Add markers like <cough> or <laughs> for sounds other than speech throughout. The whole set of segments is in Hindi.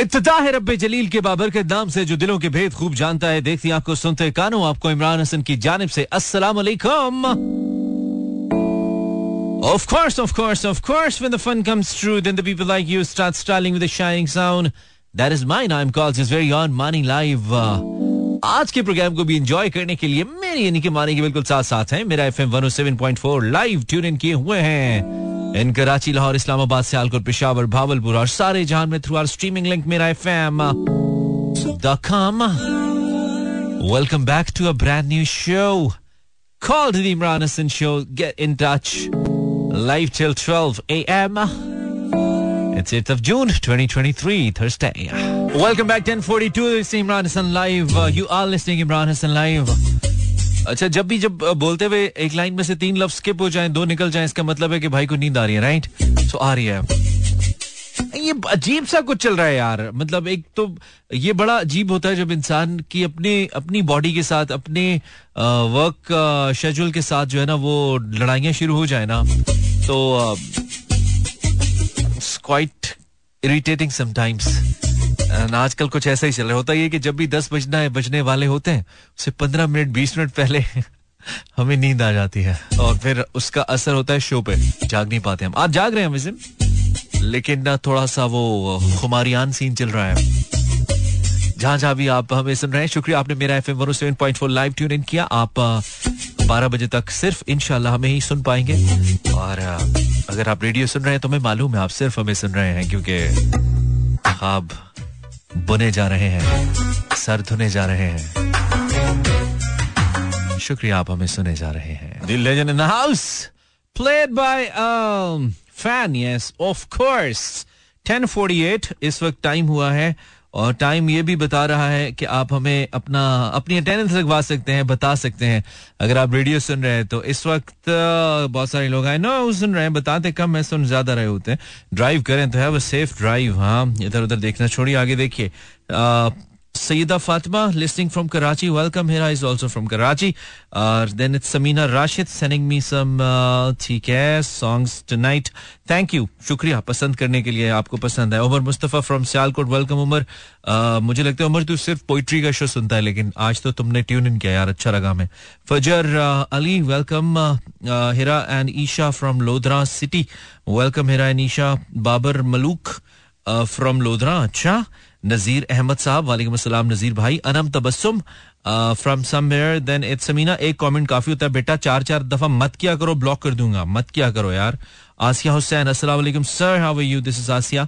इब्तदा है रब्बे जलील के बाबर के नाम से जो दिलों के भेद खूब जानता है देखती आँखों सुनते कानों आपको इमरान हसन की जानिब से अस्सलाम Of course, of course, of course, when the fun comes true, then the people like you start styling with a shining sound. That is mine. I'm called just very on Money Live. Uh, आज के प्रोग्राम को भी एंजॉय करने के लिए मेरी यानी कि मानी के बिल्कुल साथ साथ हैं मेरा F M one seven point live tune in किए हुए हैं इन कराची लाहौर इस्लामाबाद सियालकोट पेशावर भावलपुर और सारे जहान में थ्रू आर स्ट्रीमिंग लिंक मेरा F M com welcome back to a brand new show called the Imran Hassan Show. Get in touch. Live till 12 a.m. It's 8th of June 2023, Thursday. Welcome back, 1042. It's Imran Hassan Live. Uh, you are listening Imran Hassan Live. अच्छा जब भी जब बोलते हुए एक लाइन में से तीन लफ्ज स्किप हो जाएँ, दो निकल जाए, इसका मतलब है कि भाई को नींद आ रही है, राइट? सो आ रही है। ये अजीब सा कुछ चल रहा है यार। मतलब एक तो ये बड़ा अजीब होता है जब इंसान की अपने, अपनी बॉडी के साथ, अपने वर्क शेड्यूल के साथ जो है ना, वो लड़ाइयाँ शुरू हो जाए ना तो क्वाइट इरिटेटिंग समटाइम्स आजकल कुछ ऐसा ही चल रहा होता है कि जब भी दस बजना है बजने वाले होते हैं उससे पंद्रह मिनट, बीस मिनट पहले <laughs> हमें नींद आ जाती है। और फिर उसका असर होता है शो पे। जाग नहीं पाते हम। आज जाग रहे हैं लेकिन ना थोड़ा सा वो, खुमारियान सीन चल रहा है। जहाँ जहाँ भी आप हमें सुन रहे हैं, शुक्रिया। आपने मेरा F M seven point four live tune in किया। आप बारह बजे तक सिर्फ़ इनशाला हमें ही सुन पाएँगे। और अगर आप रेडियो सुन रहे हैं तो मैं मालूम है आप सिर्फ़ हमें सुन रहे हैं, क्योंकि ख्वाब बुने जा रहे हैं, सर धुने जा रहे हैं। शुक्रिया, आप हमें सुने जा रहे हैं। दिल legend in the house played by fan yes of course 1048 इस वक्त टाइम हुआ है। और टाइम ये भी बता रहा है कि आप हमें अपना, अपनी अटेंडेंस लगवा सकते हैं, बता सकते हैं। अगर आप रेडियो सुन रहे हैं तो इस वक्त बहुत सारे लोग आए नो सुन रहे हैं, बताते कम है सुन ज़्यादा रहे होते हैं। ड्राइव करें तो है, वो सेफ़ ड्राइव हाँ इधर उधर देखना, छोड़िए, आगे देखिए। Sayyida Fatima listening from Karachi. Welcome. Hira is also from Karachi. Uh, then it's Samina Rashid sending me some uh, ठीक है songs tonight. Thank you. शुक्रिया पसंद करने के लिए आपको पसंद है Umar Mustafa from Sialkot welcome Umar uh, मुझे लगता है उमर तू सिर्फ़ पोइट्री का शो सुनता है लेकिन आज तो तुमने ट्यून इन किया यार अच्छा लगा मैं Fajar Ali welcome Hira and Esha from Lodhra city welcome Hira and Esha Babar Malook from Lodhra अच्छा नजीर अहमद साहब वालेकुम नजीर भाई Anam Tabassum from somewhere then it's Samina एक कमेंट काफ़ी होता है, बेटा चार चार दफ़ा मत किया करो ब्लॉक कर दूँगा। मत किया करो यार। आसिया हुसैन, अस्सलाम वालेकुम sir how are you this is Asiya.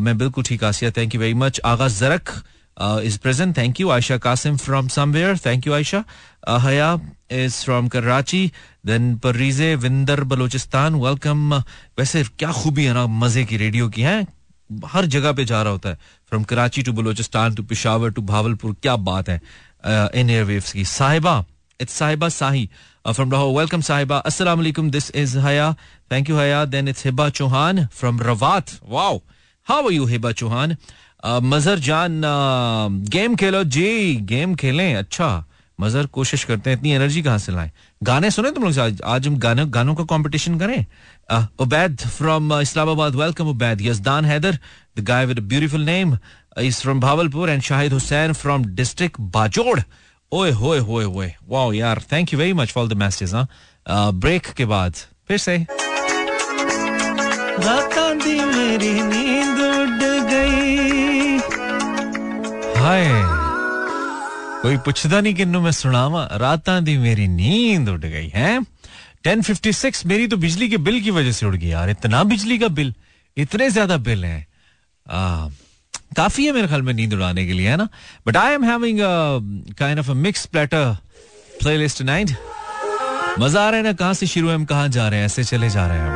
मैं बिल्कुल ठीक, Asiya thank you very much Agha Zarak is present thank you Ayesha Kasim from somewhere thank you Ayesha. Haya is from Karachi. Then पररीजे विंदर बलोचिस्तान वेलकम वैसे क्या खूबी है ना, मज़े की रेडियो की, है? हर जगह पे जा रहा होता है। From Karachi to Balochistan to Peshawar to Bahawalpur क्या बात है इन एयरवेव्स की साहिबा इट्स साहिबा साही फ्रॉम लाहौर वेलकम साहिबा अस्सलाम this is Haya thank you Haya then it's Hiba Chauhan from Rawat wow how are you Hiba Chauhan Mazhar Jan game Khelo ji game खेलें अच्छा मजहर कोशिश करते हैं इतनी एनर्जी कहाँ से लाएँ? गाने सुने तुम लोग आज आज हम गाने गानों का कंपटीशन करें। Ubaid from Islamabad welcome Ubaid. Yazdan Haider the guy with beautiful name is from Bahawalpur and Shahid Hussain from district Bajaur. ओए होए होए होए। वाओ यार thank you very much for the message हाँ। ब्रेक के बाद फिर से। रातां दी मेरी नींद उड़ गई। हाय। कोई पुछदा नहीं किन्नू मैं सुनावा। रातां दी मेरी नींद उड़ गई, है? 1056 मेरी तो बिजली के बिल की वजह से उड़ गई, यार। इतना बिजली का बिल, इतने ज़्यादा बिल है। काफ़ी है मेरे ख्याल में नींद उड़ाने के लिए, है ना? But I am having kind of a mix platter playlist night मज़ा आ रहा है ना? कहाँ से शुरू हम कहाँ जा रहे हैं? ऐसे चले जा रहे हैं हम।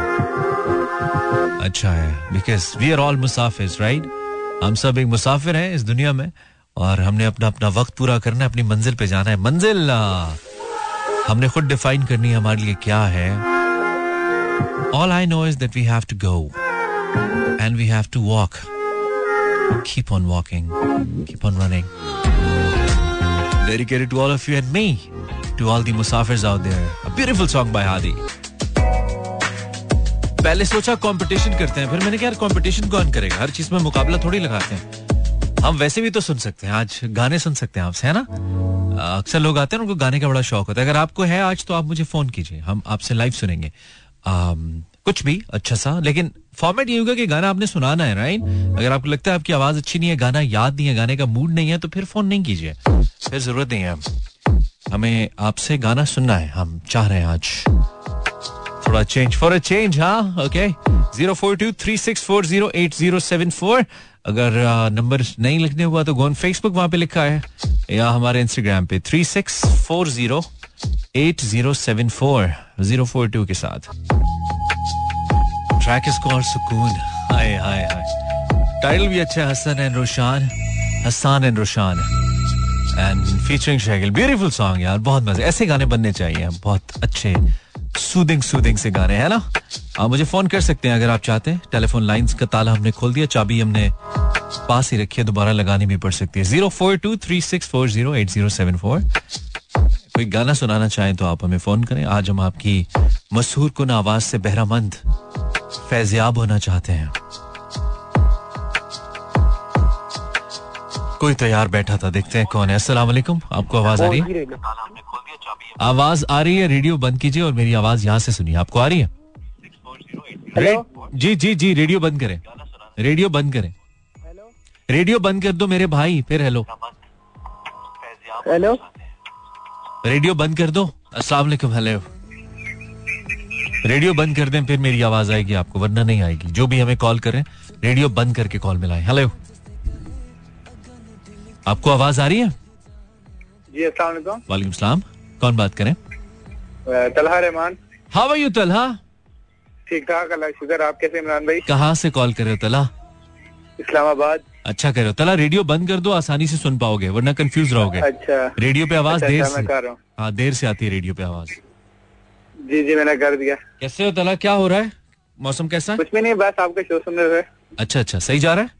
अच्छा है बिकॉज़ वी आर ऑल मुसाफिर राइट हम सब एक मुसाफिर हैं इस दुनिया में। और हमने अपना अपना वक्त पूरा करना है, अपनी मंजिल पे जाना है। मंजिल! हमने खुद डिफाइन करनी है हमारे लिए क्या है। All I know is that we have to go and we have to walk keep on walking keep on running dedicated to all of you and me, to all the musafirs out there. A beautiful song by Hadi. पहले सोचा कंपटीशन करते हैं, फिर मैंने कहा यार कंपटीशन कौन करेगा? हर चीज़ में मुकाबला थोड़ी लगाते हैं। हम वैसे भी तो सुन सकते हैं आज गाने सुन सकते हैं आपसे है ना? अक्सर लोग आते हैं उनको गाने का बड़ा शौक होता है। अगर आपको है आज तो आप मुझे फ़ोन कीजिए हम आपसे लाइव सुनेंगे। आम, कुछ भी अच्छा सा लेकिन फॉर्मेट ये होगा कि गाना आपने सुनाना है राइट अगर आपको लगता है आपकी आवाज़ अच्छी नहीं है गाना याद नहीं है गाने का मूड नहीं है तो फिर फ़ोन नहीं कीजिए। फिर ज़रूरत नहीं है। हमें आपसे गाना सुनना है हम चाह रहे हैं आज। थोड़ा चेंज फॉर अ चेंज हाँ okay zero four two three six four zero eight zero seven four अगर नंबर नहीं लिखने हुआ तो गोन फेसबुक वहाँ पे लिखा है, या हमारे इंस्टाग्राम पे three six four zero eight zero seven four zero four two के साथ। ट्रैक कॉल्ड सुकून हाय हाय हाय। टाइटल भी अच्छा है Hasan and Roshan Hasan and Roshan and featuring Shakil beautiful song यार, बहुत मज़े। ऐसे गाने बनने चाहिए, बहुत अच्छे सूदिंग सूदिंग से गाने, है ना? आप मुझे फ़ोन कर सकते हैं अगर आप चाहते हैं। टेलीफोन लाइंस का ताला हमने खोल दिया, चाबी हमने पास ही रखी है, दोबारा लगानी भी पड़ सकती है। Zero four two three six four zero eight zero seven four कोई गाना सुनाना चाहें तो आप हमें फ़ोन करें। आज हम आपकी मशहूर कुन आवाज़ से बहरामंद फैजियाब होना चाहते हैं। कोई तैयार बैठा था। देखते हैं कौन है। अस्सलाम वालेकुम। आपको आवाज़ आ रही है? आवाज़ आ रही है। रेडियो बंद कीजिए और मेरी आवाज़ यहाँ से सुनिए। आपको आ रही है? जी जी जी रेडियो बंद करें। रेडियो बंद करें। रेडियो बंद कर दो मेरे भाई फिर हेलो। हेलो? रेडियो बंद कर दो। अस्सलाम वालेकुम हेलो। रेडियो बंद कर दें फिर मेरी आवाज़ आएगी आपको वरना नहीं आएगी। जो भी हमें कॉल करें रेडियो बंद करके कॉल मिलाएँ। हेलो। आपको आवाज़ आ रही है? जी अस्सलाम वालेकुम। सलाम। कौन बात करें? Talha Rehman. How are you Talha? ठीक ठाक अल्लाह शुक्र आप कैसे इमरान भाई? कहाँ से कॉल कर रहे हो तला इस्लामाबाद। अच्छा कर रहे हो। तला रेडियो बंद कर दो आसानी से सुन पाओगे वरना कंफ्यूज रहोगे। अच्छा। रेडियो पे आवाज़ अच्छा, देर अच्छा, से हूँ। हाँ देर से आती है रेडियो पे आवाज़। जी जी मैंने कर दिया। कैसे हो तला क्या हो रहा है? मौसम कैसा है? कुछ भी नहीं बस आपका शो सुन रहे अच्छा अच्छा सही जा रहा है?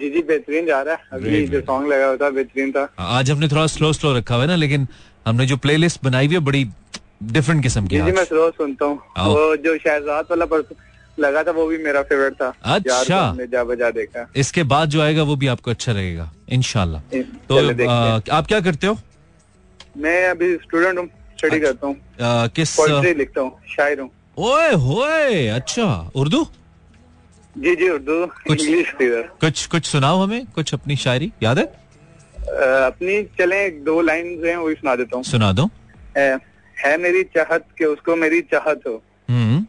जी जी बेहतरीन जा रहा है। अभी जो सॉन्ग लगा हुआ था बेहतरीन था। आज हमने थोड़ा स्लो स्लो रखा हुआ है ना लेकिन हमने जो प्लेलिस्ट बनाई हुई है बड़ी डिफरेंट किस्म की जी मैं रोज सुनता हूँ। वो जो शहजाद वाला लगा था वो भी मेरा फेवरेट था। अच्छा। जा बजा देखा। इसके बाद जो आएगा वो भी आपको अच्छा लगेगा इनशाला तो। आ, आप क्या करते हो? मैं अभी स्टूडेंट हूँ स्टडी करता हूँ। किस लिखता हूँ शायर हूँ। ओए होए अच्छा। उर्दू? जी जी उर्दू कुछ- इंग्लिश कुछ कुछ सुनाओ हमें कुछ अपनी शायरी याद है? अपनी चले दो लाइन हैं वही सुना देता हूँ। सुना दो। है, मेरी चाहत कि उसको मेरी चाहत हो। हम्म।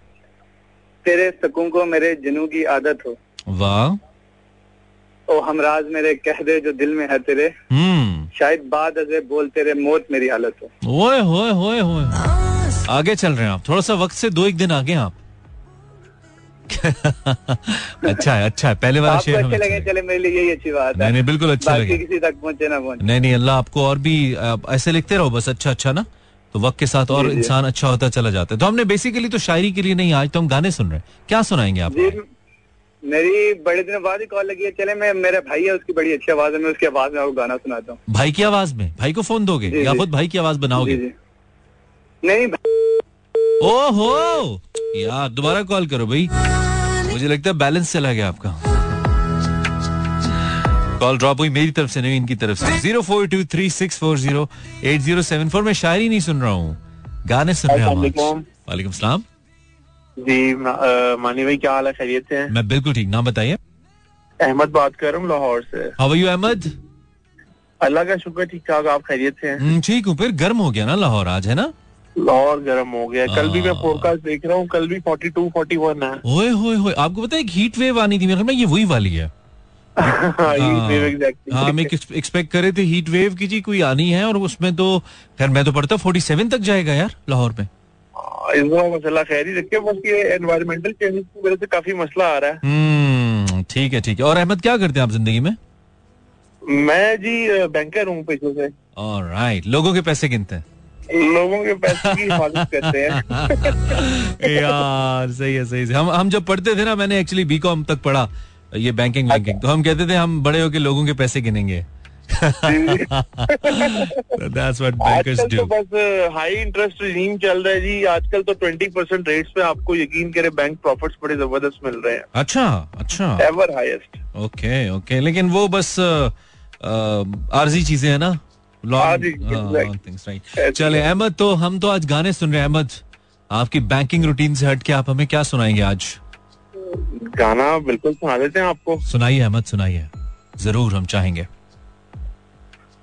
तेरे सकूँ को मेरे जनू की आदत हो। वाह। ओ हमराज मेरे कह दे जो दिल में है तेरे। हम्म। शायद बाद अजे बोल तेरे मौत मेरी हालत हो। ओए होए होए होए। आगे चल रहे हैं आप। थोड़ा सा वक्त से दो एक दिन आगे आप। <laughs> अच्छा है अच्छा है पहले वाला हमें अच्छे लगे चले मेरे लिए यही अच्छी बात नहीं है। नहीं बिल्कुल अच्छा लगे। किसी तक पहुँचे ना पहुँचे। नहीं नहीं अल्लाह आपको और भी ऐसे लिखते रहो बस अच्छा अच्छा ना। तो वक्त के साथ और। इंसान अच्छा होता चला जाता है। तो हमने बेसिकली तो शायरी के लिए नहीं आज तो हम गाने सुन रहे हैं। क्या सुनाएँगे आप? मेरी बड़े दिनों बाद ही कॉल लगी है। चले मैं मेरा भाई है उसकी बड़ी अच्छी आवाज़ है मैं उसकी आवाज़ में आपको गाना सुनाता हूँ। भाई की आवाज़ में? भाई को फ़ोन दोगे? या खुद भाई की आवाज़ बनाओगे? नहीं ओहो! यार दोबारा कॉल करो भाई। मुझे लगता है बैलेंस चला गया आपका। कॉल ड्रॉप हुई मेरी तरफ़ से नहीं इनकी तरफ़ से। Zero four two three six four zero eight zero seven four में शायरी नहीं सुन रहा हूँ। गाने सुन रहे हैं वालेकुम सलाम। जी मानी भाई क्या हाल है? खैरियत से मैं बिल्कुल ठीक। नाम बताइए। अहमद बात कर रहा हूँ लाहौर से। How you Ahmad? अल्लाह का शुक्र ठीक ठाक आप खैरियत से हैं? हम्म, ठीक हूँ। फिर गर्म हो गया ना लाहौर आज है ना? लाहौर गर्म हो गया। कल भी मैं हाँ। फोरकास्ट देख रहा हूँ कल भी 42 41 है। ओए होए होए आपको पता है एक हीट वेव आनी थी मेरे में ये वही वाली है। <laughs> हाँ, ये हाँ। हाँ हम एक्सपेक्ट कर रहे थे हीट वेव की जी कोई आनी है और उसमें तो खैर मैं तो पढ़ता फोर्टी सेवन तक जाएगा यार लाहौर में। हाँ, इस बार मसला खैर ही रखे बस ये एनवायरमेंटल चेंजेस की वजह से काफ़ी मसला आ रहा हम्म ठीक है ठीक है। और अहमद क्या करते हैं आप ज़िंदगी में? है मैं जी बैंकर हूँ पैसों से। राइट लोगों के पैसे गिनते हैं। लोगों के पैसे की हिफाजत करते हैं। <laughs> यार सही है सही है। हम हम जब पढ़ते थे ना मैंने एक्चुअली बीकॉम तक पढ़ा ये बैंकिंग बैंकिंग तो हम कहते थे हम बड़े होके लोगों के पैसे गिनेंगे। <laughs> That's what bankers आजकल तो बस हाई इंटरेस्ट रिजीम चल रहा है जी। आजकल तो ट्वेंटी परसेंट रेट्स पे आपको यकीन करे बैंक प्रॉफिट्स बड़े ज़बरदस्त मिल रहे हैं। अच्छा अच्छा। एवर हाईएस्ट ओके ओके लेकिन वो बस अ, अ, आर्जी चीज़ें है ना। राइट चले अहमद तो हम तो आज गाने सुन रहे हैं। अहमद आपकी बैंकिंग रूटीन से हट के आप हमें क्या सुनाएँगे आज? गाना बिल्कुल सुना देते हैं आपको। सुनाइए अहमद सुनाइए। ज़रूर हम चाहेंगे।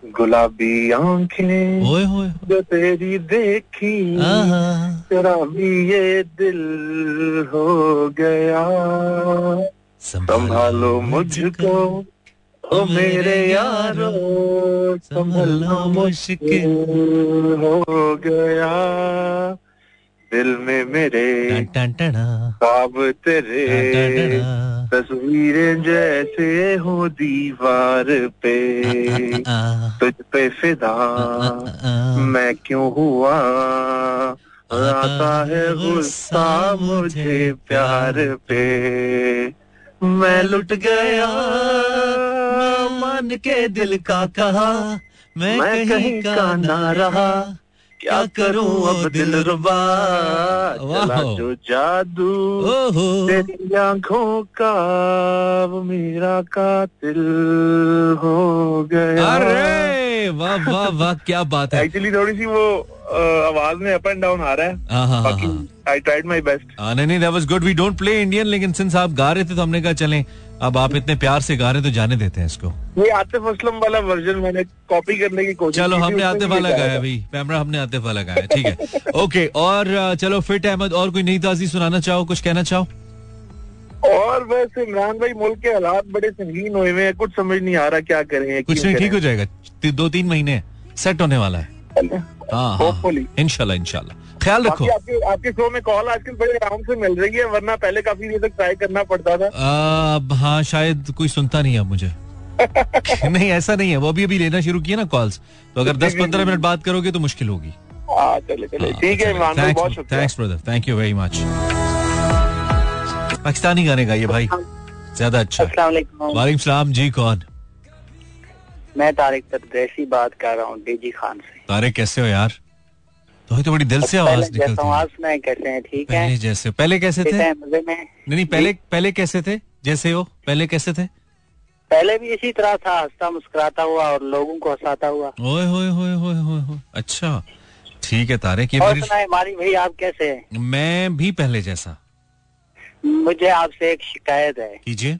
गुलाबी आँखें ओए होए। जो तेरी देखी भी ये दिल हो गया। संभालो मुझको। ओ मेरे यारो संभलना मुश्किल हो गया। दिल में मेरे ख्वाब तेरे तस्वीरें जैसे हो दीवार पे। तुझ पे फिदा। मैं क्यों हुआ? आता है गुस्सा मुझे प्यार पे। मैं लुट गया मन के दिल का कहा मैं, मैं कहीं का ना रहा। क्या करूँ अब दिल रुबा? चला जो जादू। तेरी आँखों का वो मेरा कातिल हो गया। अरे वाह वाह वाह क्या बात है। एक्चुअली थोड़ी सी वो आवाज़ में अप एंड डाउन आ रहा है। हाँ हाँ हाँ बाकी हाँ। आई ट्राइड माय बेस्ट हाँ, नहीं नहीं that was good we don't play Indian लेकिन सिंस आप गा रहे थे तो हमने कहा चलें। अब आप इतने प्यार से गा रहे तो जाने देते हैं इसको। ये आतिफ असलम वाला वर्जन मैंने कॉपी करने की कोशिश चलो हमने आतिफ वाला गाया। भाई। कैमरा हमने आतिफ वाला गाया ठीक है। <laughs> ओके और चलो फिट अहमद और कोई नई ताजी सुनाना चाहो कुछ कहना चाहो? और बस इमरान भाई मुल्क के हालात बड़े संगीन हुए हुए हैं कुछ समझ नहीं आ रहा क्या करें कुछ नहीं ठीक हो जाएगा। दो तीन महीने सेट होने वाला है। हाँ हाँ। इनशाला इनशाला ख्याल रखो। आपके आपके शो में कॉल आजकल बड़े आराम से मिल रही है वरना पहले काफ़ी देर तक ट्राई करना पड़ता था। अब हाँ शायद कोई सुनता नहीं है अब मुझे। <laughs> नहीं ऐसा नहीं है। वो अभी अभी लेना शुरू किया ना कॉल्स तो अगर दस पंद्रह मिनट बात करोगे तो मुश्किल होगी। हाँ चले चले ठीक है thanks brother thank you very much Pakistani गाने गाइए भाई। ज़्यादा अच्छा। है। वालेकुम वालेकुम सलाम। जी कौन? मैं तारिक परदेसी बात कर रहा हूँ डीजी खान से। तारे कैसे हो यार? तो तो बड़ी दिल से आवाज़ निकलती हूँ। आप सुनाए कैसे हैं ठीक है? पहले जैसे पहले कैसे थे? नहीं मज़े में नहीं पहले पहले कैसे थे? जैसे हो पहले कैसे थे? पहले भी इसी तरह था हंसता मुस्कुराता हुआ और लोगों को हंसाता हुआ। ओए होए होए होए होए अच्छा ठीक है तारे की मारी भाई आप कैसे हैं? मैं भी पहले जैसा। मुझे आपसे एक शिकायत है। कीजिए।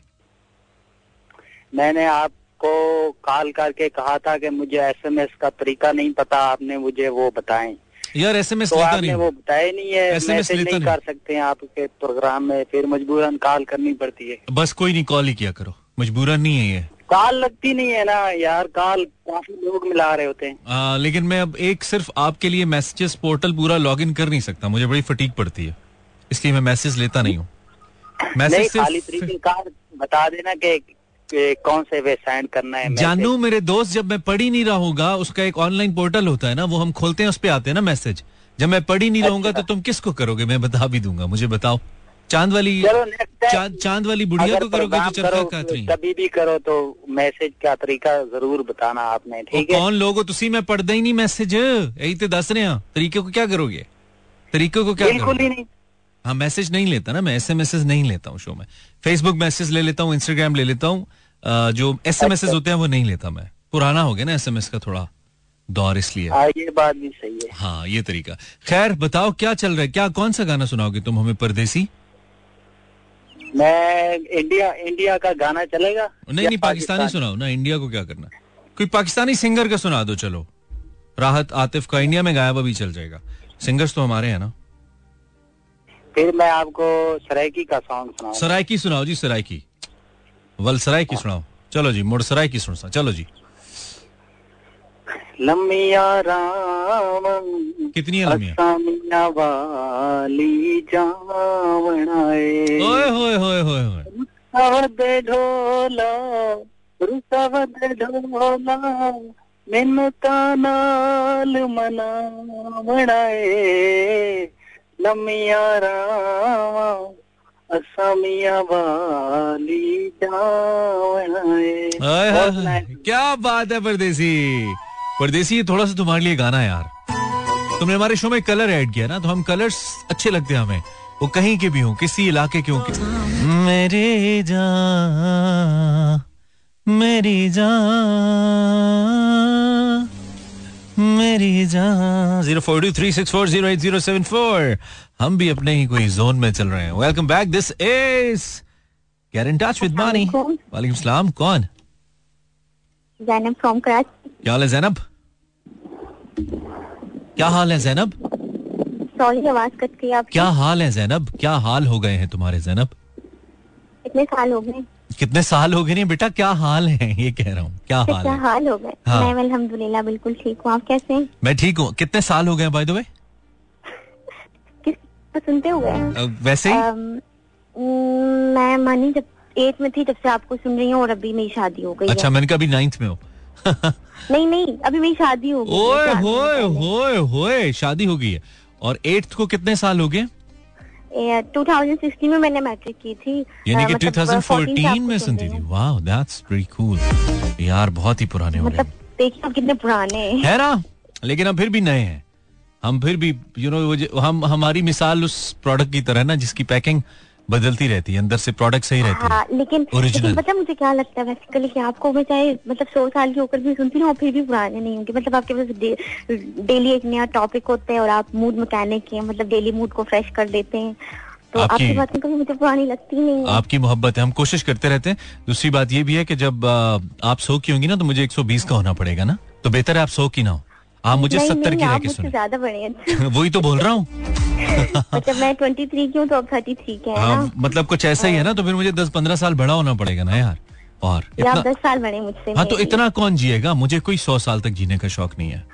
मैंने आपको कॉल करके कहा था कि मुझे एसएमएस का तरीका नहीं पता आपने मुझे वो बताएँ। यार एसएमएस तो लेता नहीं। वो बताया नहीं है SMS मैसेज लेता नहीं। कर सकते हैं आपके प्रोग्राम में फिर मजबूरन कॉल करनी पड़ती है। बस कोई नहीं कॉल ही किया करो। मजबूरन नहीं है ये। कॉल लगती नहीं है ना यार कॉल काफ़ी लोग मिला रहे होते हैं। आ, लेकिन मैं अब एक सिर्फ़ आपके लिए मैसेजेस पोर्टल पूरा लॉगिन कर नहीं सकता मुझे बड़ी फटीक पड़ती है। इसलिए मैं मैसेज लेता नहीं हूँ। मैसेज बता देना कि कौन से वे साइन करना है जानू मेरे दोस्त जब मैं पढ़ी नहीं रहूँगा उसका एक ऑनलाइन पोर्टल होता है ना वो हम खोलते हैं उस पर आते हैं ना मैसेज जब मैं पढ़ी नहीं रहूँगा तो अच्छा। तुम किसको करोगे? मैं बता भी दूँगा मुझे बताओ। चाँद वाली चाँद चाँद वाली बुढ़िया को करोगे तो जो चरखा काट रही कभी भी करो तो मैसेज का तरीका ज़रूर बताना आपने ठीक है? कौन लोग हो? तो तुसी मैं पढ़दा ही नहीं मैसेज यही तो दस रहे हैं। तरीके को क्या करोगे? तरीके को क्या बिल्कुल ही नहीं। हाँ मैसेज नहीं लेता ना मैं एस एम नहीं लेता हूँ शो में। फेसबुक मैसेज ले लेता हूँ इंस्टाग्राम ले लेता हूँ जो एस एम होते हैं वो नहीं लेता मैं। पुराना हो गया ना एस एम एस का थोड़ा दौर इसलिए। हाँ ये बात भी सही है। हाँ ये तरीका। खैर बताओ क्या चल रहा है? क्या कौन सा गाना सुनाओगे तुम हमें परदेसी? मैं इंडिया इंडिया का गाना चलेगा नहीं नहीं पाकिस्तानी सुनाओ ना इंडिया को क्या करना कोई पाकिस्तानी सिंगर का सुना दो चलो। राहत आतिफ का इंडिया में गाया हुआ भी चल जाएगा। सिंगर्स तो हमारे हैं ना। फिर मैं आपको सरायकी का सॉन्ग सुना सरायकी सुनाओ जी सरायकी। वल सरायकी सुनाओ। चलो जी मुड़ सरायकी सुन चलो जी। लम्बिया राम कितनी लम्बिया वाली जावनाए ओए होए होए होए होए। रुसावद ढोला रुसावद ढोला मेनू तानाल मनावणाए लमिया राम असमिया वाली क्या बात है परदेसी। परदेसी ये थोड़ा सा तुम्हारे लिए गाना यार। तुमने हमारे शो में कलर ऐड किया ना तो हम कलर्स अच्छे लगते हैं हमें। वो कहीं के भी हो किसी इलाके के हो कि... मेरे जा मेरी जान। मेरी जान। Zero four two three six four zero eight zero seven four हम भी अपने ही कोई जोन में चल रहे हैं। Welcome back this is get in touch with Mani वालेकुम सलाम कौन? जैनब फ्रॉम कराची क्या हाल है जैनब क्या हाल है जैनब सॉरी आवाज़ कट गई आप क्या हाल है जैनब क्या हाल हो गए हैं तुम्हारे जैनब इतने साल हो गए। कितने साल हो गए नहीं बेटा क्या हाल है? ये कह रहा हूँ क्या हाल क्या है? हाल हो गए। हाँ। मैं अल्हम्दुलिल्लाह बिल्कुल ठीक हूँ। आप कैसे हैं? मैं ठीक हूँ। कितने साल हो गए बाय द वे सुनते हुए। वैसे ही? मैं मानी जब एट में थी तब से आपको सुन रही हूँ और अभी मेरी शादी हो गई अच्छा मैंने कहा अभी नाइन्थ में हो। <laughs> नहीं नहीं अभी मेरी शादी हो गई ओए होए होए होए शादी हो गई है। और एट्थ को कितने साल हो गए? 2016 में मैंने मैट्रिक की थी। यानी अ, कि मतलब, 14 से 2014 में सुनती थी। वाह दैट्स प्रीटी कूल यार बहुत ही पुराने हो गए। मतलब देखिए आप कितने पुराने हैं। है ना? लेकिन हम फिर भी नए हैं। हम फिर भी यू you नो know, हम हमारी मिसाल उस प्रोडक्ट की तरह ना जिसकी पैकिंग बदलती रहती है अंदर से प्रोडक्ट सही रहती हाँ। है लेकिन. लेकिन पता मुझे क्या लगता है बेसिकली कि आपको मैं चाहे मतलब सौ साल की होकर भी सुनती हूँ फिर भी पुराने नहीं होंगे। मतलब आपके पास डे, डेली एक नया टॉपिक होता है और आप मूड मैकेनिक हैं मतलब डेली मूड को फ्रेश कर देते हैं। तो आपकी- आपकी बातें कभी मुझे पुरानी लगती नहीं है। आपकी मोहब्बत है हम कोशिश करते रहते हैं। दूसरी बात ये भी है कि जब आप सौ की होंगी ना तो मुझे 120 का होना पड़ेगा ना? तो बेहतर है आप सौ की ना हो। आप मुझे सत्तर की रह के सुने ज़्यादा बड़े <laughs> वही तो बोल रहा हूँ। <laughs> मतलब मैं ट्वेंटी थ्री की हूँ तो अब थर्टी थ्री के हाँ मतलब कुछ ऐसा ही है ना तो फिर मुझे दस पंद्रह साल बड़ा होना पड़ेगा ना यार। और इतना दस साल बड़े मुझसे हाँ तो इतना कौन जिएगा? मुझे कोई सौ साल तक जीने का शौक नहीं है।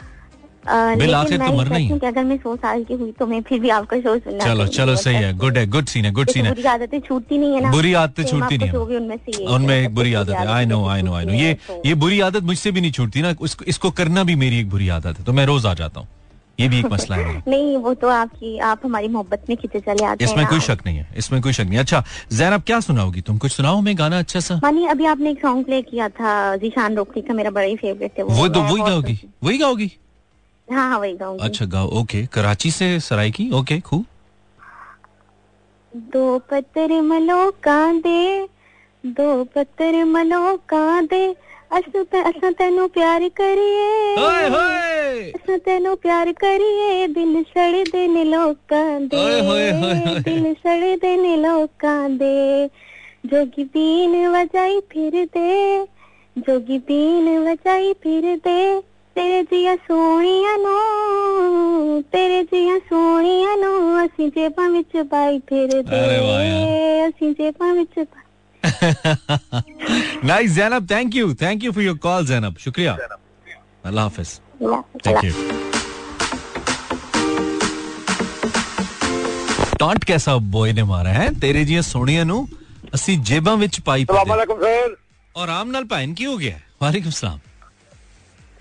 बिल आखिर तो मरना ही अगर मैं सौ साल की हुई तो मैं फिर भी आपका शो सुनना चलो चलो सही है। गुड है गुड सीन है गुड सीन है। बुरी आदतें छूटती नहीं है ना। बुरी आदतें छूटती नहीं है। उनमें एक बुरी आदत है। I know I know I know ये तो- ये बुरी आदत मुझसे भी नहीं छूटती ना। इसको करना भी मेरी एक बुरी आदत है। तो मैं रोज आ जाता हूँ। ये भी एक <laughs> मसला है। नहीं वो तो आपकी आप हमारी मोहब्बत में खींचे चले आते हैं इसमें कोई शक नहीं है। इसमें कोई शक नहीं अच्छा जैन आप क्या सुनाओगी? तुम कुछ सुनाओ मैं गाना अच्छा सा? मानी अभी आपने एक सॉन्ग प्ले किया था। जीशान रोकनी का मेरा बड़ा ही फेवरेट है वो। तो वही गाओगी। वही गाओगी? हूँ। हाँ वही गाऊँगी अच्छा गाओ ओके। कराची से सराय की ओके खूब। दो पत्थर मलो कांदे दो पत्थर मलो कांदे। असां त- असां प्यार करिए। असां तेनू प्यार करिए दिल सड़दे ने लोकां दे। दिल सड़दे ने लोकां दे जोगी बीन वजाई फिर दे जोगी बीन वजाई फिर दे। तेरे जिया सोहणिया नो तेरे जिया सोहणिया नो ਅਸੀਂ ਜੇਬਾਂ ਵਿੱਚ ਪਾਈ ਫਿਰਦੇ ਅਰੇ ਵਾਹ ਯਾਰ। ਅਸੀਂ ਜੇਬਾਂ ਵਿੱਚ ਪਾ- nice Zainab thank you thank you for your call Zainab शुक्रिया अल्लाह हाफिज थैंक यू ਟੌਂਟ कैसा ਬੋਏ ਨੇ ਮਾਰਾ ਹੈ ਤੇਰੇ ਜੀਆਂ ਸੋਹਣੀਆਂ ਨੂੰ ਅਸੀਂ ਜੇਬਾਂ ਵਿੱਚ ਪਾਈ ਫਿਰਦੇ सलामकुम सर ਔਰ ਆਰਾਮ ਨਾਲ ਭੈਣ ਕੀ ਹੋ ਗਿਆ ਵਾਲੇਕੁਮ ਸਲਾਮ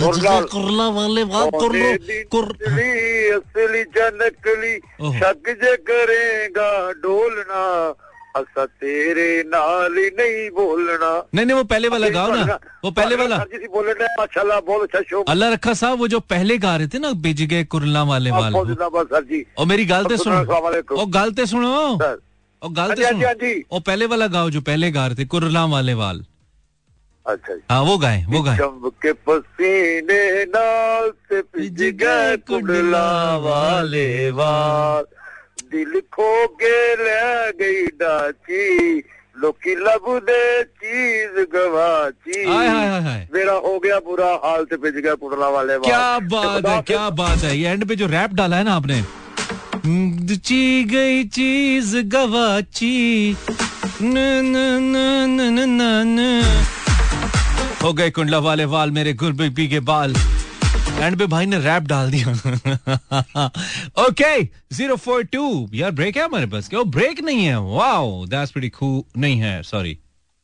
हाँ असली जनकली शक जे करेगा डोलना असा तेरे नाल नहीं बोलना। नहीं नहीं वो पहले वाला गाओ ना वो पहले वाला। माशाल्लाह अच्छा बहुत अच्छा शो। अल्लाह रखा साहब वो जो पहले गा रहे थे ना बिज गए कुरला वाले वाले। और मेरी गालते सुनो। और गालते सुनो। और गालते हाँ हाँ सुनो। पहले वाला गाओ जो पहले गा रहे थे कुरला वाले वाल। अच्छा, अच्छा हाँ वो गाए वो गाए। के पसीने नाल से पिजगा कुंडला वाले वाल। दिल खो के ले गई डाची लोकी लब दे चीज़ गवाची। मेरा हो गया बुरा हाल से पिज गया कुंडला वाले क्या बात है क्या बात है। ये एंड पे जो रैप डाला है ना आपने। हम्म, ची गई चीज़ गवाची। न न न न न न। हो गए कुंडला वाले वाल मेरे गुरबी के बाल। एंड पे भाई ने रैप डाल दिया। ओके ज़ीरो फोर टू यार ब्रेक है हमारे पास। क्या? ब्रेक नहीं है। वाओ दैट्स प्रीटी कूल नहीं है sorry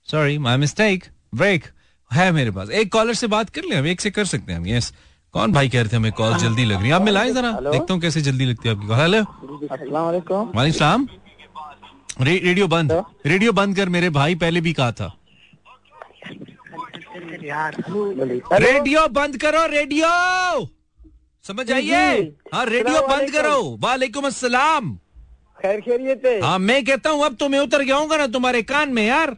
sorry my mistake break है मेरे पास। एक कॉलर से बात कर ले हम एक से कर सकते हैं हम। यस कौन भाई कह रहे थे हमें कॉल जल्दी लग रही है? आप मिलाएँ जरा। देखता हूँ कैसे जल्दी लगती है आपकी कॉल हेलो रे, रेडियो बंद। रेडियो बंद कर मेरे भाई पहले भी कहा था। रेडियो बंद करो रेडियो! समझ आइए? हाँ रेडियो बंद करो। वालेकुम। असलम खैर खैरियत है। हाँ मैं कहता हूँ अब तो मैं उतर गया हूँ ना तुम्हारे कान में यार।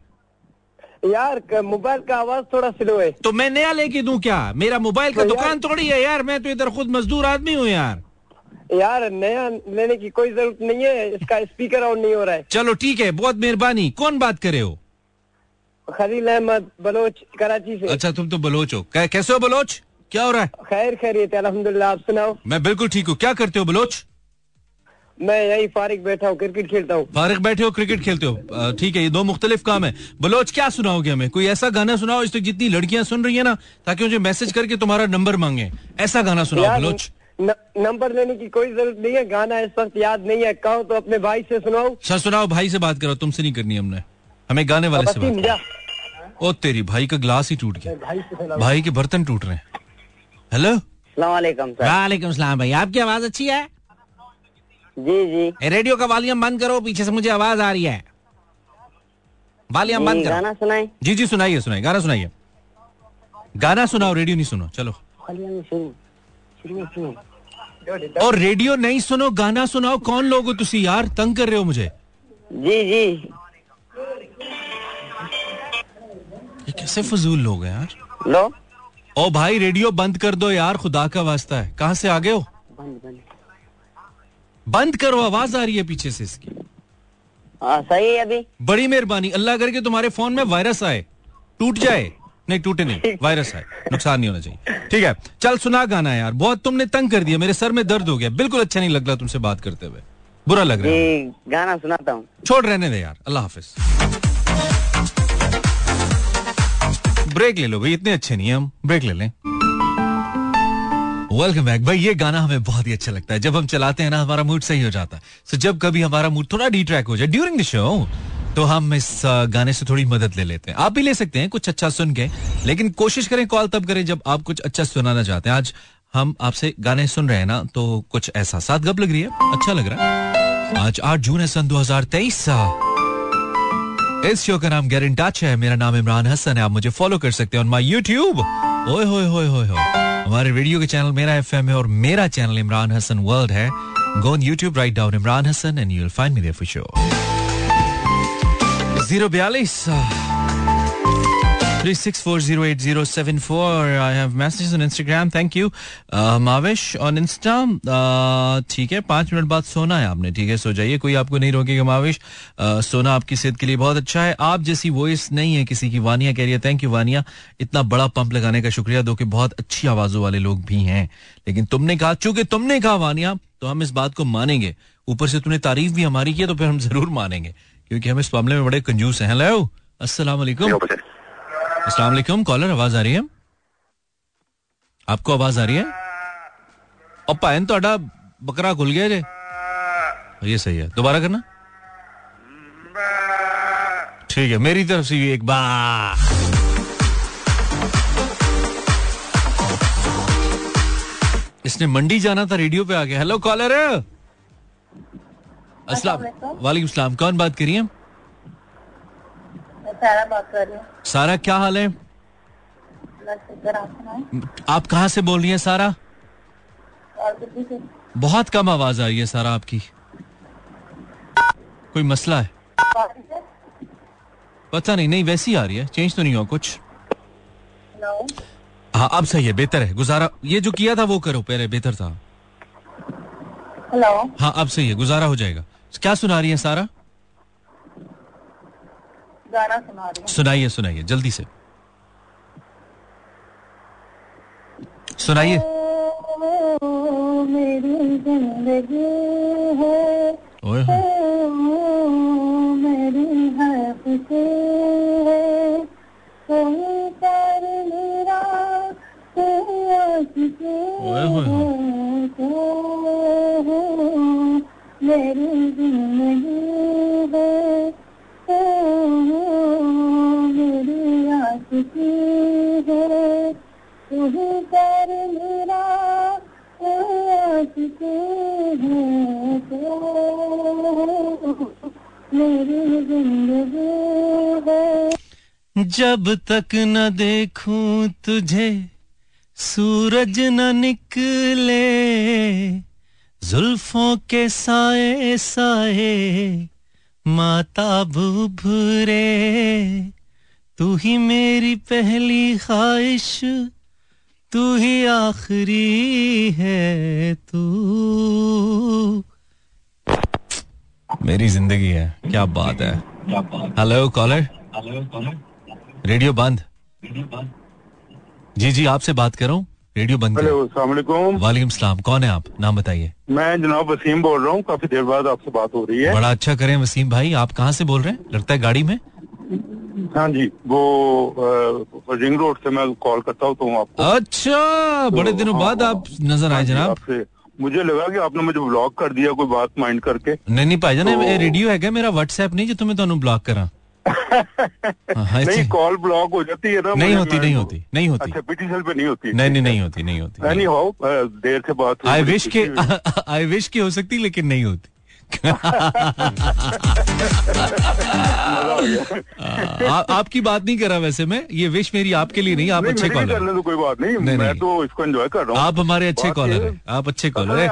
यार मोबाइल का आवाज़ थोड़ा स्लो है। तो मैं नया लेके दूँ क्या? मेरा मोबाइल का तो दुकान थोड़ी है यार। मैं तो इधर खुद मजदूर आदमी हूँ यार। यार नया लेने की कोई ज़रूरत नहीं है इसका स्पीकर ऑन नहीं हो रहा है। चलो ठीक है बहुत मेहरबानी। कौन बात करे हो? खलील अहमद बलोच कराची से। अच्छा तुम तो बलोच हो। कै- कैसे हो बलोच? क्या हो रहा है? खैर खैरियत अल्हम्दुलिल्लाह आप सुनाओ। मैं बिल्कुल ठीक हूँ। क्या करते हो बलोच? मैं यही फारिग बैठा हूँ क्रिकेट खेलता हूँ। फारिग बैठे हो क्रिकेट खेलते हो? ठीक है ये दो मुख्तलिफ़ काम है। बलोच क्या सुनाओगे हमें? कोई ऐसा गाना सुनाओ इस तक जितनी लड़कियाँ सुन रही है ना ताकि मुझे मैसेज करके तुम्हारा नंबर मांगे। ऐसा गाना सुनाओ बलोच। नंबर लेने की कोई ज़रूरत नहीं है गाना इस वक्त याद नहीं है। कहो तो अपने भाई से सुनाओ। अच्छा सुनाओ भाई से बात करो तुमसे नहीं करनी हमने। हमें गाने वाले से बात। ओ तेरी भाई का ग्लास ही टूट गया। भाई के बर्तन टूट रहे हैं। हेलो वालेकुम सलाम भाई। आपकी आवाज़ अच्छी है? जी जी। रेडियो का वॉल्यूम बंद करो पीछे से मुझे आवाज़ आ रही है। वॉल्यूम बंद करो। गाना सुनाए। जी जी सुनाइए सुनाइए। गाना सुनाइए। गाना सुनाओ रेडियो नहीं सुनो। चलो। और रेडियो नहीं सुनो गाना सुनाओ। कौन लोग हो तुसी? यार तंग कर रहे हो मुझे। जी जी। कैसे फजूल लोग हैं यार? लो। ओ भाई रेडियो बंद कर दो यार खुदा का वास्ता है। कहाँ से आ गए हो? बंद बंद। बंद करो आवाज़ आ रही है पीछे से इसकी। हाँ सही है अभी। बड़ी मेहरबानी। अल्लाह करके तुम्हारे फ़ोन में वायरस आए। टूट जाए। नहीं टूटे नहीं। <laughs> वायरस आए। नुकसान नहीं होना चाहिए। ठीक है चल सुना गाना यार। बहुत तुमने तंग कर दिया। मेरे सर में दर्द हो गया। बिल्कुल अच्छा नहीं लग रहा तुमसे बात करते हुए। बुरा लग रहा है। गाना सुनाता हूँ। छोड़ रहने दे यार। अल्लाह हाफिज। ब्रेक ले लो भाई, इतने अच्छे नहीं है हम ब्रेक ले लें। वेलकम बैक भाई, ये गाना हमें बहुत ही अच्छा लगता है। जब हम चलाते हैं ना, हमारा मूड सही हो जाता है। सो जब कभी हमारा मूड थोड़ा डिट्रैक हो जाए ड्यूरिंग द शो तो हम इस गाने से थोड़ी मदद ले लेते हैं। आप भी ले सकते हैं, कुछ अच्छा सुन के। लेकिन कोशिश करें कॉल तब करें जब आप कुछ अच्छा सुनाना चाहते हैं। आज हम आपसे गाने सुन रहे हैं ना तो कुछ ऐसा। साथ गप लग रही है? अच्छा लग रहा है। आज आठ जून है, सन 2023 इस शो का नाम गैरेंटाच है। मेरा नाम इमरान हसन है। आप मुझे फॉलो कर सकते हैं ऑन माय यूट्यूब ओए, होए होए होए हमारे वीडियो के चैनल मेरा एफएम है और मेरा चैनल इमरान हसन वर्ल्ड है। Go on YouTube write down Imran Hasan and you will find me there for show zero बयालीस। Uh. Uh, ठीक है मिनट बाद सोना है आपने ठीक है? सो जाइए कोई आपको नहीं रोकेगा माविश। Uh, सोना आपकी सेहत के लिए बहुत अच्छा है। आप जैसी वॉइस नहीं है किसी की वानिया कह रही है थैंक यू वानिया। इतना बड़ा पंप लगाने का शुक्रिया दो कि बहुत अच्छी आवाजों वाले लोग भी हैं। लेकिन तुमने कहा चूँकि तुमने कहा वानिया तो हम इस बात को मानेंगे। ऊपर से तुमने तारीफ़ भी हमारी की है तो फिर हम ज़रूर मानेंगे क्योंकि हम इस मामले में बड़े कंजूस हैं। अस्सलाम वालेकुम कॉलर आवाज आ रही है आपको आवाज आ रही है और भैन ਤੁਹਾਡਾ बकरा खुल गया जे ये सही है दोबारा करना ठीक है मेरी तरफ से भी एक बार इसने मंडी जाना था रेडियो पे आ गया हेलो कॉलर अस्सलाम वालेकुम सलाम कौन बात करिए सारा बात कर रही हूँ। सारा क्या हाल है? आप कहाँ से बोल रही हैं सारा? बहुत कम आवाज़ आ रही है सारा आपकी। कोई मसला है? पता नहीं नहीं वैसी आ रही है। चेंज तो नहीं हो कुछ। हाँ अब सही है बेहतर है। गुजारा ये जो किया था वो करो पहले बेहतर था। हेलो हाँ अब सही है गुजारा हो जाएगा। क्या सुना रही है सारा? गाना सुना दो सुनाइए सुनाइए जल्दी से। सुनाइए। मेरी ज़िंदगी है। मेरी है खुशी है। कोई कर मेरा मेरी ज़िंदगी है। कर मेरा है मेरी ज़िंदगी जब तक न देखूँ तुझे, सूरज न निकले, जुल्फों के साए साए, माता भूभरे तू ही मेरी पहली ख्वाहिश। तू ही आखिरी है तू। मेरी ज़िंदगी है। क्या बात है। हेलो कॉलर रेडियो बंद। जी जी आपसे बात कर रहा हूँ। रेडियो बंद हेलो वालेकुम सलाम। कौन है आप? नाम बताइए। मैं जनाब वसीम बोल रहा हूँ। काफ़ी देर बाद आपसे बात हो रही है। बड़ा अच्छा करें वसीम भाई। आप कहाँ से बोल रहे हैं? लगता है गाड़ी में। हाँ जी वो रिंग रोड से मैं कॉल करता हूँ तो आपको अच्छा तो बड़े दिनों हाँ, बाद हाँ, आप नज़र आए हाँ जनाब। आपसे मुझे लगा कि आपने मुझे ब्लॉक कर दिया कोई बात माइंड करके। नहीं नहीं भाई जान तो, रेडियो है मेरा व्हाट्सएप नहीं जो तुम्हें दोनों ब्लॉक करा। <laughs> हाँ, नहीं अच्छा। कॉल ब्लॉक हो जाती है ना नहीं होती नहीं होती नहीं होती। अच्छा पीटी सेल पे नहीं होती। नहीं नहीं नहीं होती नहीं होती। एनी हाउ देर से बात आई विश के आई विश की हो सकती लेकिन नहीं होती। आ, आपकी बात नहीं कर रहा वैसे मैं। ये विश मेरी आपके लिए नहीं आप नहीं, अच्छे कॉलर करने तो कोई बात नहीं, नहीं, मैं तो इसको एंजॉय कर रहा हूँ। आप हमारे अच्छे कॉलर हैं आप अच्छे कॉलर हैं।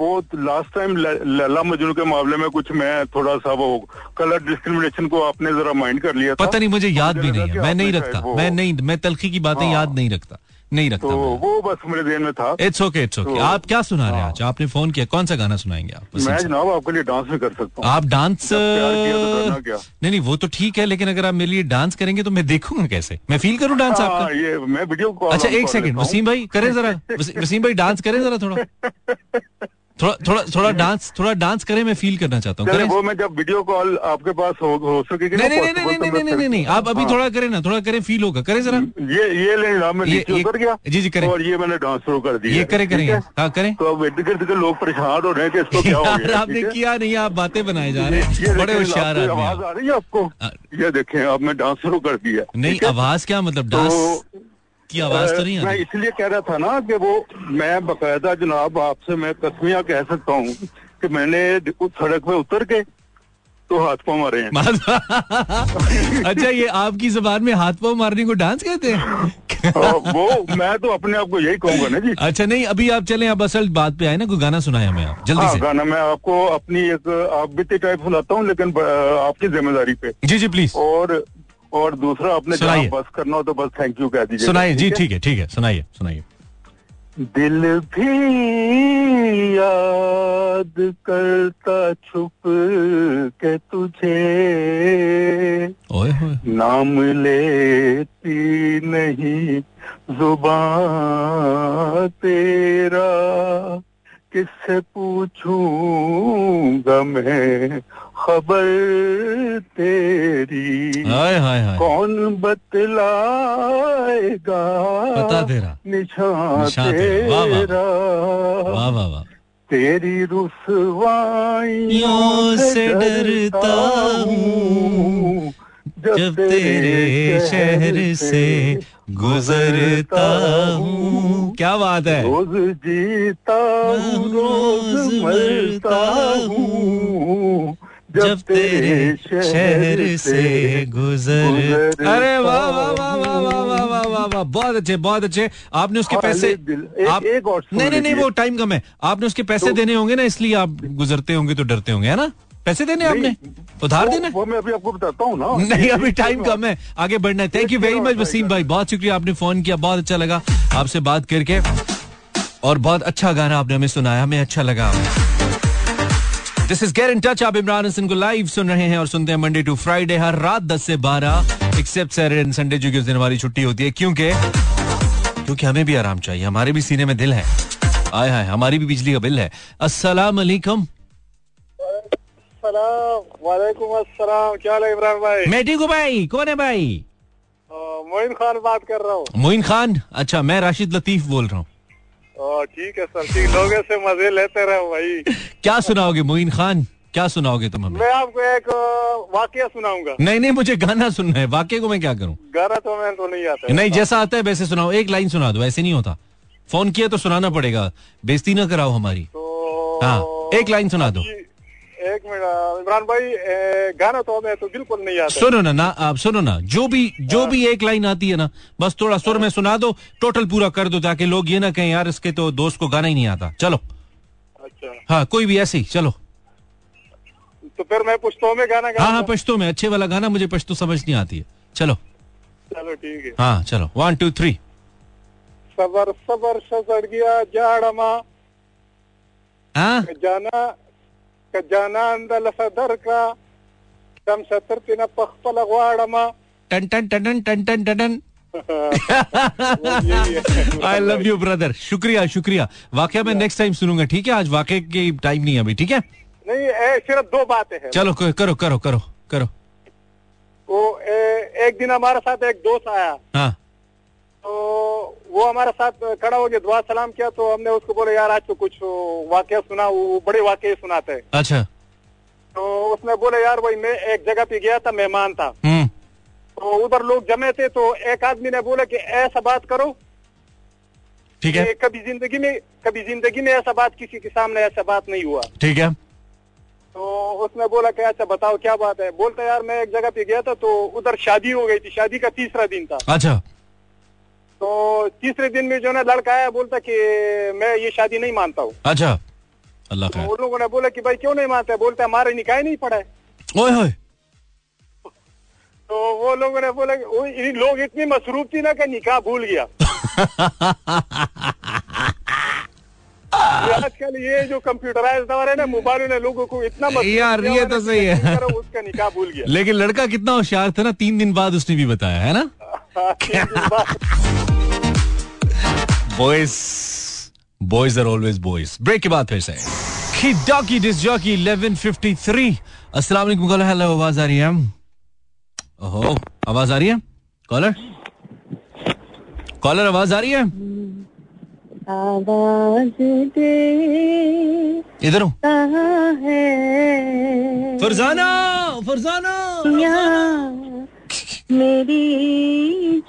वो लास्ट टाइम लला मजनू के मामले में कुछ मैं थोड़ा सा वो कलर डिस्क्रिमिनेशन को आपने जरा माइंड कर लिया पता नहीं मुझे याद भी नहीं है। मैं नहीं रखता। मैं नहीं मैं तलखी की बातें हाँ। याद नहीं रखता। नहीं रखता तो वो बस मेरे दिन में था। इट्स ओके इट्स ओके आप क्या सुना रहे हैं आज? आपने फ़ोन किया कौन सा गाना सुनाएँगे आप? मैं जनाब आपके लिए डांस भी कर सकता हूँ। आप डांस प्यार किया तो? नहीं नहीं वो तो ठीक है लेकिन अगर आप मेरे लिए डांस करेंगे तो मैं देखूँगा कैसे? मैं फील करूँ डांस हाँ, आपका? ये मैं वीडियो अच्छा एक सेकंड वसीम भाई करें जरा। वसीम भाई डांस करें जरा थोड़ा। <laughs> थोड़ा थोड़ा थोड़ा डांस थोड़ा डांस करें मैं फील करना चाहता हूँ। वो मैं जब वीडियो कॉल आपके पास हो, हो सकेगी नहीं नहीं नहीं नहीं तो नहीं नहीं नहीं नहीं आप अभी हाँ। थोड़ा करें ना थोड़ा करें फील होगा। करें जरा। ये ये ले उतर गया जी, जी, करें। और ये मैंने डांस शुरू कर दिया ये करें करें। हाँ? करें। तो अब इर्द गिर्द के लोग परेशान हो रहे हैं कि इसको क्या हो गया आपने किया नहीं आप बातें बनाए जा रहे हैं। बड़े होशियार आवाज़ आ रही है आपको? ये देखें अब मैं डांस शुरू कर दिया नहीं आवाज़ क्या मतलब डांस तो की आवाज़ तो नहीं मैं इसलिए कह रहा था ना कि वो मैं बकायदा जनाब आपसे मैं कसमिया कह सकता हूँ कि मैंने उस सड़क पे उतर के तो हाथ पाँव मारे हैं। <laughs> अच्छा ये आपकी जबान में हाथ पाँव मारने को डांस कहते हैं? वो मैं तो अपने आप को यही कहूँगा ना जी। अच्छा नहीं अभी आप चले आप असल बात पे आए ना कोई गाना सुनाए हमें आप जल्दी हाँ से। गाना मैं आपको अपनी एक आप बीती टाइप सुनाता हूँ लेकिन आपकी ज़िम्मेदारी पे। जी जी प्लीज़ और और दूसरा आपने जहाँ बस करना हो तो बस थैंक यू कह दीजिए सुनाइए। जी ठीक है ठीक है सुनाइए सुनाइए। दिल भी याद करता छुप के तुझे। ओए होए। नाम लेती नहीं ज़ुबान तेरा। किससे पूछूँगा मैं खबर तेरी हाय हाय हाय। कौन बतलाएगा बता तेरा निशान तेरा। वाह, वाह, वाह। तेरी। रुसवाइयों से से डरता हूँ जब तेरे शहर से गुजरता हूँ। क्या बात है। रोज जीता हूँ रोज मरता हूँ। जब तेरे शहर से गुजर अरे वाह वाह वाह वाह वाह वाह वाह वाह वाह बहुत अच्छे बहुत अच्छे। आपने उसके पैसे एक- आप एक और नहीं नहीं नहीं वो टाइम कम है। आपने उसके पैसे तो- देने होंगे ना इसलिए आप गुजरते होंगे तो डरते होंगे है ना? पैसे देने आपने? उधार देना? वो मैं अभी आपको बताता हूँ ना। नहीं अभी टाइम कम है। आगे बढ़ना है। Thank you very much Wasim भाई। बहुत शुक्रिया आपने फ़ोन किया बहुत अच्छा लगा आपसे बात करके। और बहुत अच्छा गाना आपने हमें सुनाया हमें अच्छा लगा। This is get in touch आप इमरान हसन को लाइव सुन रहे हैं और सुनते हैं मंडे टू फ्राइडे हर रात 10 से 12 एक्सेप्ट सैटरडे एंड संडे जो कि उस दिन हमारी छुट्टी होती है। क्योंकि क्योंकि हमें भी आराम चाहिए। हमारे भी सीने में दिल है। आय हाय हमारी भी बिजली का बिल है। अस्सलाम वालेकुम क्या हाल है इमरान भाई? मैं ठीक हूँ भाई। कौन है भाई? मोइन खान बात कर रहा हूँ। मोइन खान? अच्छा मैं राशिद लतीफ बोल रहा हूँ। ठीक है सर ठीक लोगों से मज़े लेते रहो भाई। <laughs> क्या सुनाओगे मोइन खान? क्या सुनाओगे तुम हमें? मैं आपको एक वाक्य सुनाऊँगा। नहीं नहीं मुझे गाना सुनना है। वाक्य को मैं क्या करूँ? गाना तो मैं तो नहीं आता नहीं जैसा आता है वैसे सुनाओ। एक लाइन सुना दो ऐसे नहीं होता। फ़ोन किया तो सुनाना पड़ेगा। बेजती ना कराओ हमारी। तो हाँ एक लाइन सुना दो। एक मिनट इमरान भाई ए, गाना तो हमें तो बिल्कुल नहीं आता। सुनो ना ना आप सुनो ना जो भी जो भी एक लाइन आती है ना बस थोड़ा सुर में सुना दो टोटल पूरा कर दो ताकि लोग ये ना कहें यार इसके तो दोस्त को गाना ही नहीं आता। चलो। अच्छा। हाँ कोई भी ऐसे ही चलो। तो फिर मैं पुश्तों में गाना हाँ हाँ पश्तो में अच्छे वाला गाना मुझे पश्तो समझ नहीं आती है। चलो। चलो ठीक है। हाँ चलो। वन टू थ्री सबर सबर सजड़ गया जाड़मा हाँ? जाना टन टन टन यही आई लव यू ब्रदर शुक्रिया शुक्रिया वाकया मैं नेक्स्ट टाइम सुनूँगा ठीक है आज वाकई की टाइम नहीं है अभी ठीक है नहीं ए, सिर्फ़ दो बातें हैं चलो करो करो करो करो वो ए, एक दिन हमारे साथ एक दोस्त आया हाँ तो वो हमारे साथ खड़ा हो गया दुआ सलाम किया तो हमने उसको बोले यार आज तो कुछ वाक्य सुना वो बड़े वाक्य सुनाते हैं। अच्छा। तो उसने बोले यार भाई मैं एक जगह पे गया था मेहमान था। हम्म। तो उधर लोग जमे थे तो एक आदमी ने बोला कि ऐसा बात करो ठीक है। कभी ज़िंदगी में कभी ज़िंदगी में ऐसा बात किसी के सामने ऐसा बात नहीं हुआ। ठीक है। तो उसने बोला कि अच्छा बताओ क्या बात है? बोलता यार मैं एक जगह पे गया था तो उधर शादी हो गई थी शादी का तीसरा दिन था। अच्छा। तो तीसरे दिन में जो ना लड़का आया बोलता कि मैं ये शादी नहीं मानता हूँ। अच्छा। अल्लाह तो उन लोगों ने बोला कि भाई क्यों नहीं मानते? बोलते हमारे निकाह ही नहीं पड़ा। है ओए होए। तो वो लोगों ने बोला कि इन लोग इतनी मसरूफ थी ना कि निकाह भूल गया। आजकल ये जो कंप्यूटराइज दौर है ना मोबाइल ने लोगों को इतना यार, ये तो सही है। उसका निकाह भूल गया। लेकिन लड़का कितना होशियार था ना तीन दिन बाद उसने भी बताया है ना? <laughs> हाँ। Boys boys are always boys break के बाद फिर से। डॉकी डिस जॉकी 1153 अस्सलाम वालेकुम कॉलर हेलो आवाज़ आ रही है? ओहो आवाज़ आ रही है? कॉलर कॉलर आवाज़ आ रही है? आवाज़ दे। इधर हूँ। फरजाना फरजाना यहाँ मेरी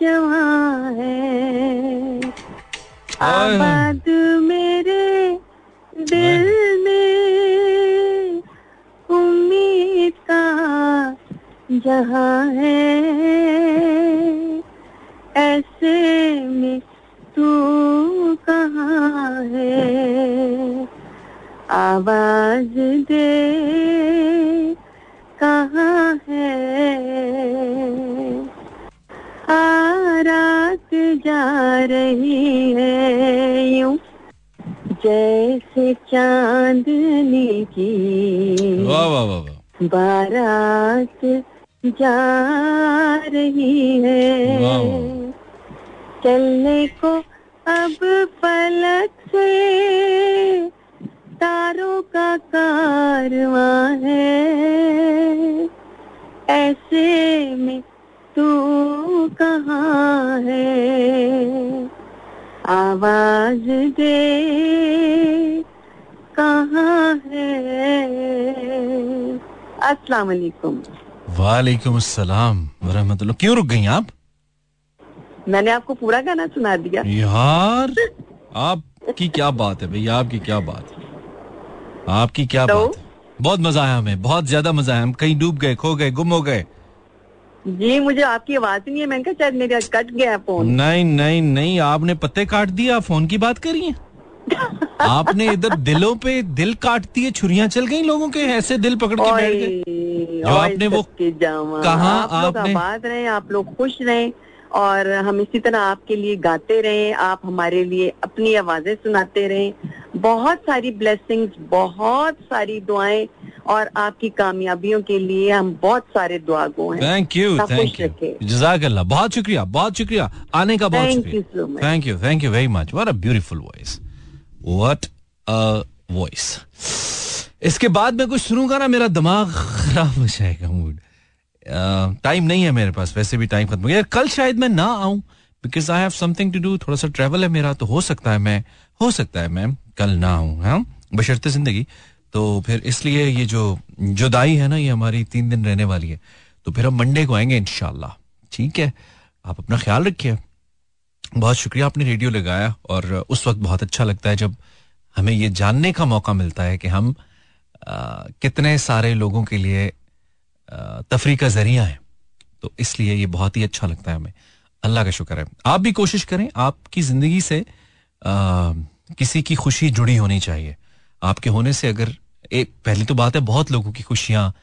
जवां है। आबाद मेरे दिल में उम्मीद का जहाँ है। ऐसे में तू कहाँ है? आवाज़ दे कहाँ रही है यूँ। जैसे चांदनी की वाह वाह वाह वाह। बारात जा रही है। चलने को अब फलक से तारों का कारवां है। ऐसे में तू कहाँ है? आवाज़ दे कहाँ है? अस्सलाम वालेकुम। वालेकुम अस्सलाम वरहमतुल्लाह। क्यों रुक गई आप? मैंने आपको पूरा गाना सुना दिया। यार आपकी क्या बात है भाई आपकी क्या बात है? आपकी क्या तो? बात है? बहुत मज़ा आया हमें बहुत ज़्यादा मज़ा आया। हम कहीं डूब गए खो गए गुम हो गए। जी मुझे आपकी आवाज़ नहीं है। मैंने कहा शायद मेरा कट गया फ़ोन। नहीं नहीं नहीं आपने पत्ते काट दिया फ़ोन की बात करिए <laughs> आपने इधर दिलों पे दिल काट दिए छुरियाँ चल गई लोगों के ऐसे दिल पकड़ के बैठ गए। जो आपने वो कहा आप लोग आपने- आबाद रहे आप लोग खुश रहे और हम इसी तरह आपके लिए गाते रहे आप हमारे लिए अपनी आवाज़ें सुनाते रहें बहुत सारी ब्लेसिंग्स बहुत सारी दुआएँ और आपकी कामयाबियों के लिए हम बहुत सारे दुआ गो हैं। थैंक यू थैंक यू जजाक अल्लाह बहुत शुक्रिया बहुत शुक्रिया। आने का बहुत शुक्रिया। Thank you thank you very much what a beautiful voice what a voice इसके बाद मैं कुछ सुनूँगा ना मेरा दिमाग खराब हो जाएगा मूड टाइम नहीं है मेरे पास वैसे भी टाइम खत्म हो गया। कल शायद मैं ना आऊँ because I have something to do थोड़ा सा ट्रैवल है मेरा तो हो सकता है मैं हो सकता है मैं कल ना आऊँ हाँ बशर्ते ज़िंदगी। तो फिर इसलिए ये जो जुदाई है ना ये हमारी तीन दिन रहने वाली है। तो फिर हम मंडे को आएँगे इनशाला ठीक है? आप अपना ख्याल रखिए। बहुत शुक्रिया आपने रेडियो लगाया और उस वक्त बहुत अच्छा लगता है जब हमें ये जानने का मौका मिलता है कि हम आ, कितने सारे लोगों के लिए तफरी का ज़रिया है। तो इसलिए ये बहुत ही अच्छा लगता है हमें। अल्लाह का शुक्र है। आप भी कोशिश करें आपकी ज़िंदगी से आ, किसी की खुशी जुड़ी होनी चाहिए। आपके होने से अगर एक, पहली तो बात है, बहुत लोगों की खुशियाँ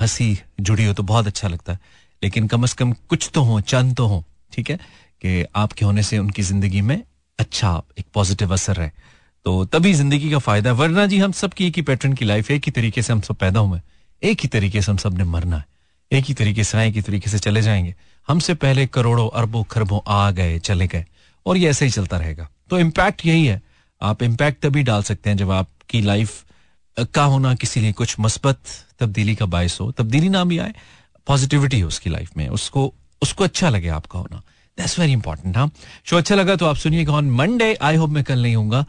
हँसी जुड़ी हो तो बहुत अच्छा लगता है। लेकिन कम से कम कुछ तो हो, चंद तो हो, ठीक है? कि आपके होने से उनकी ज़िंदगी में अच्छा एक पॉजिटिव असर है तो तभी ज़िंदगी का फ़ायदा वरना जी, हम सब की एक ही पैटर्न की लाइफ है एक ही तरीके से हम सब पैदा हुए एक ही तरीके से हम सबने मरना है। एक ही तरीके से एक ही तरीके से चले जाएँगे। हमसे पहले करोड़ों, अरबों, खरबों आ गए, चले गए। और ये ऐसे ही चलता रहेगा। तो इम्पैक्ट यही है। आप इम्पैक्ट तभी डाल सकते हैं जब आपकी लाइफ का होना किसी लिए कुछ मस्बत, तब्दीली का बायस हो। तब्दीली ना भी आए पॉजिटिविटी हो उसकी लाइफ में, उसको उसको अच्छा लगे आपका होना। दैट्स वेरी इंपॉर्टेंट हाँ। शो अच्छा लगा तो आप सुनिएगा ऑन मंडे आई होप मैं कल नहीं हूँ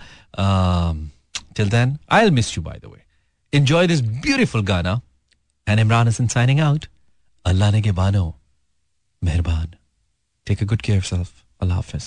till then I miss you by the way enjoy this beautiful गाना। And Imran Hasan signing out अल्लाह ने के बानो। मेहरबान। Take a good care self अल्लाह हाफिज़